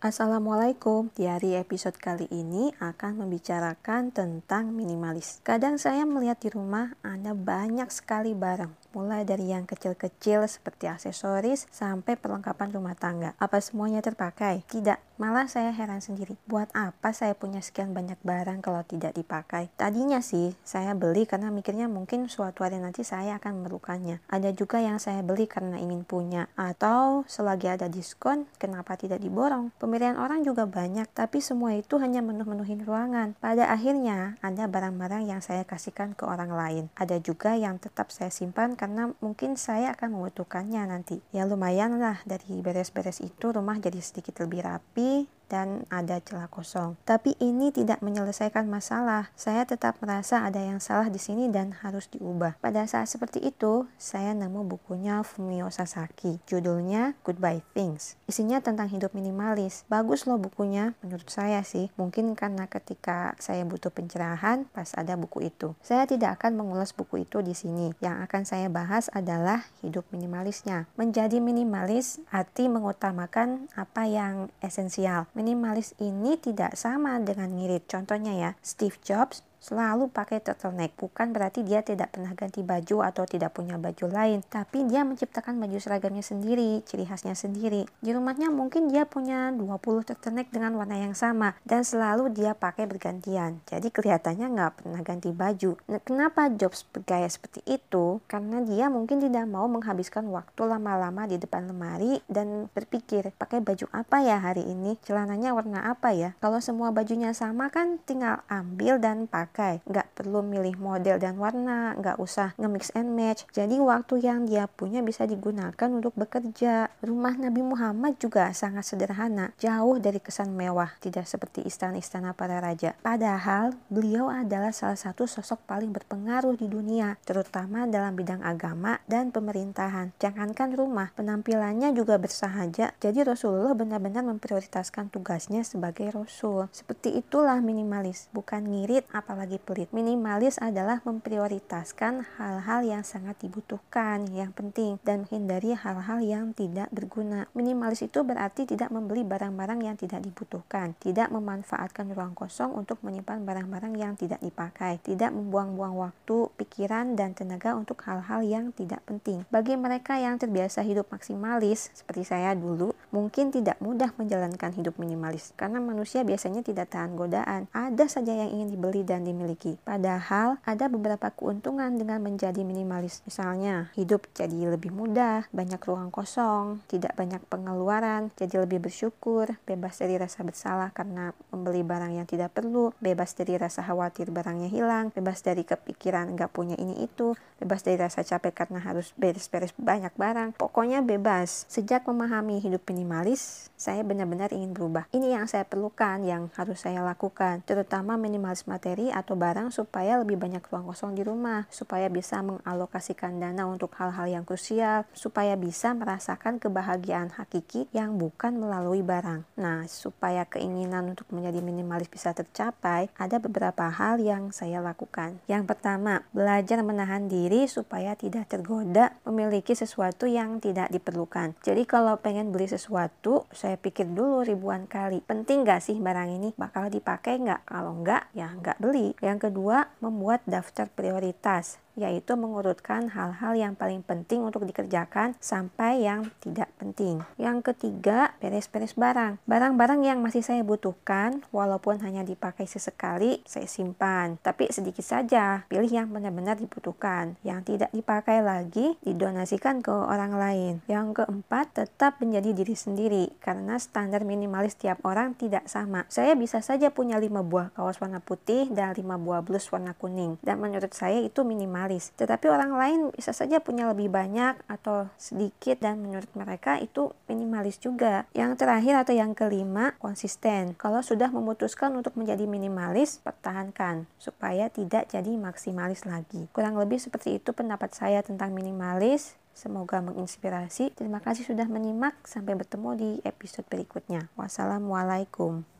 Assalamualaikum. Di hari episode kali ini akan membicarakan tentang minimalis. Kadang saya melihat di rumah ada banyak sekali barang, mulai dari yang kecil-kecil seperti aksesoris sampai perlengkapan rumah tangga. Apa semuanya terpakai? Tidak. Malah saya heran sendiri, buat apa saya punya sekian banyak barang kalau tidak dipakai? Tadinya sih saya beli karena mikirnya mungkin suatu hari nanti saya akan memerlukannya. Ada juga yang saya beli karena ingin punya atau selagi ada diskon, kenapa tidak diborong? Pemilihan orang juga banyak, tapi semua itu hanya menuh-menuhin ruangan. Pada akhirnya ada barang-barang yang saya kasihkan ke orang lain. Ada juga yang tetap saya simpan karena mungkin saya akan membutuhkannya nanti. Ya lumayan lah dari beres-beres itu rumah jadi sedikit lebih rapi me. Dan ada celah kosong. Tapi ini tidak menyelesaikan masalah. Saya tetap merasa ada yang salah di sini dan harus diubah. Pada saat seperti itu, saya nemu bukunya Fumio Sasaki. Judulnya Goodbye Things. Isinya tentang hidup minimalis. Bagus loh bukunya, menurut saya sih. Mungkin karena ketika saya butuh pencerahan, pas ada buku itu. Saya tidak akan mengulas buku itu di sini. Yang akan saya bahas adalah hidup minimalisnya. Menjadi minimalis arti mengutamakan apa yang esensial minimalis ini tidak sama dengan ngirit. Contohnya ya, Steve Jobs selalu pakai turtleneck. Bukan berarti dia tidak pernah ganti baju atau tidak punya baju lain, tapi dia menciptakan baju seragamnya sendiri, ciri khasnya sendiri. Di rumahnya mungkin dia punya 20 turtleneck dengan warna yang sama dan selalu dia pakai bergantian. Jadi kelihatannya nggak pernah ganti baju. Nah, kenapa Jobs bergaya seperti itu? Karena dia mungkin tidak mau menghabiskan waktu lama-lama di depan lemari dan berpikir pakai baju apa ya hari ini, celananya warna apa ya. Kalau semua bajunya sama kan tinggal ambil dan pakai pakai. Nggak perlu milih model dan warna, nggak usah nge-mix and match. Jadi waktu yang dia punya bisa digunakan untuk bekerja. Rumah Nabi Muhammad juga sangat sederhana, jauh dari kesan mewah, tidak seperti istana-istana para raja. Padahal beliau adalah salah satu sosok paling berpengaruh di dunia, terutama dalam bidang agama dan pemerintahan. Jangankan rumah, penampilannya juga bersahaja. Jadi Rasulullah benar-benar memprioritaskan tugasnya sebagai Rasul. Seperti itulah minimalis, bukan ngirit apalagi apalagi pelit. Minimalis adalah memprioritaskan hal-hal yang sangat dibutuhkan, yang penting, dan menghindari hal-hal yang tidak berguna. Minimalis itu berarti tidak membeli barang-barang yang tidak dibutuhkan, tidak memanfaatkan ruang kosong untuk menyimpan barang-barang yang tidak dipakai, tidak membuang-buang waktu, pikiran, dan tenaga untuk hal-hal yang tidak penting. Bagi mereka yang terbiasa hidup maksimalis, seperti saya dulu, mungkin tidak mudah menjalankan hidup minimalis, karena manusia biasanya tidak tahan godaan. Ada saja yang ingin dibeli dan dimiliki. Padahal ada beberapa keuntungan dengan menjadi minimalis. Misalnya, hidup jadi lebih mudah, banyak ruang kosong, tidak banyak pengeluaran, jadi lebih bersyukur, bebas dari rasa bersalah karena membeli barang yang tidak perlu, bebas dari rasa khawatir barangnya hilang, bebas dari kepikiran nggak punya ini itu, bebas dari rasa capek karena harus beres-beres banyak barang. Pokoknya bebas. Sejak memahami hidup minimalis, saya benar-benar ingin berubah. Ini yang saya perlukan, yang harus saya lakukan, terutama minimalis materi atau barang supaya lebih banyak ruang kosong di rumah, supaya bisa mengalokasikan dana untuk hal-hal yang krusial, supaya bisa merasakan kebahagiaan hakiki yang bukan melalui barang. Nah, supaya keinginan untuk menjadi minimalis bisa tercapai, ada beberapa hal yang saya lakukan. Yang pertama, belajar menahan diri supaya tidak tergoda memiliki sesuatu yang tidak diperlukan. Jadi kalau pengen beli sesuatu, saya pikir dulu ribuan kali, penting gak sih barang ini? Bakal dipakai nggak? Kalau nggak, ya nggak beli. Yang kedua, membuat daftar prioritas yaitu mengurutkan hal-hal yang paling penting untuk dikerjakan sampai yang tidak penting. Yang ketiga, beres-beres barang. Barang-barang yang masih saya butuhkan, walaupun hanya dipakai sesekali, saya simpan. Tapi sedikit saja, pilih yang benar-benar dibutuhkan. Yang tidak dipakai lagi, didonasikan ke orang lain. Yang keempat, tetap menjadi diri sendiri, karena standar minimalis tiap orang tidak sama. Saya bisa saja punya 5 buah kaos warna putih dan 5 buah blus warna kuning. Dan menurut saya itu minimalis minimalis. Tetapi orang lain bisa saja punya lebih banyak atau sedikit dan menurut mereka itu minimalis juga. Yang terakhir atau yang kelima, konsisten. Kalau sudah memutuskan untuk menjadi minimalis, pertahankan supaya tidak jadi maksimalis lagi. Kurang lebih seperti itu pendapat saya tentang minimalis. Semoga menginspirasi. Terima kasih sudah menyimak. Sampai bertemu di episode berikutnya. Wassalamualaikum.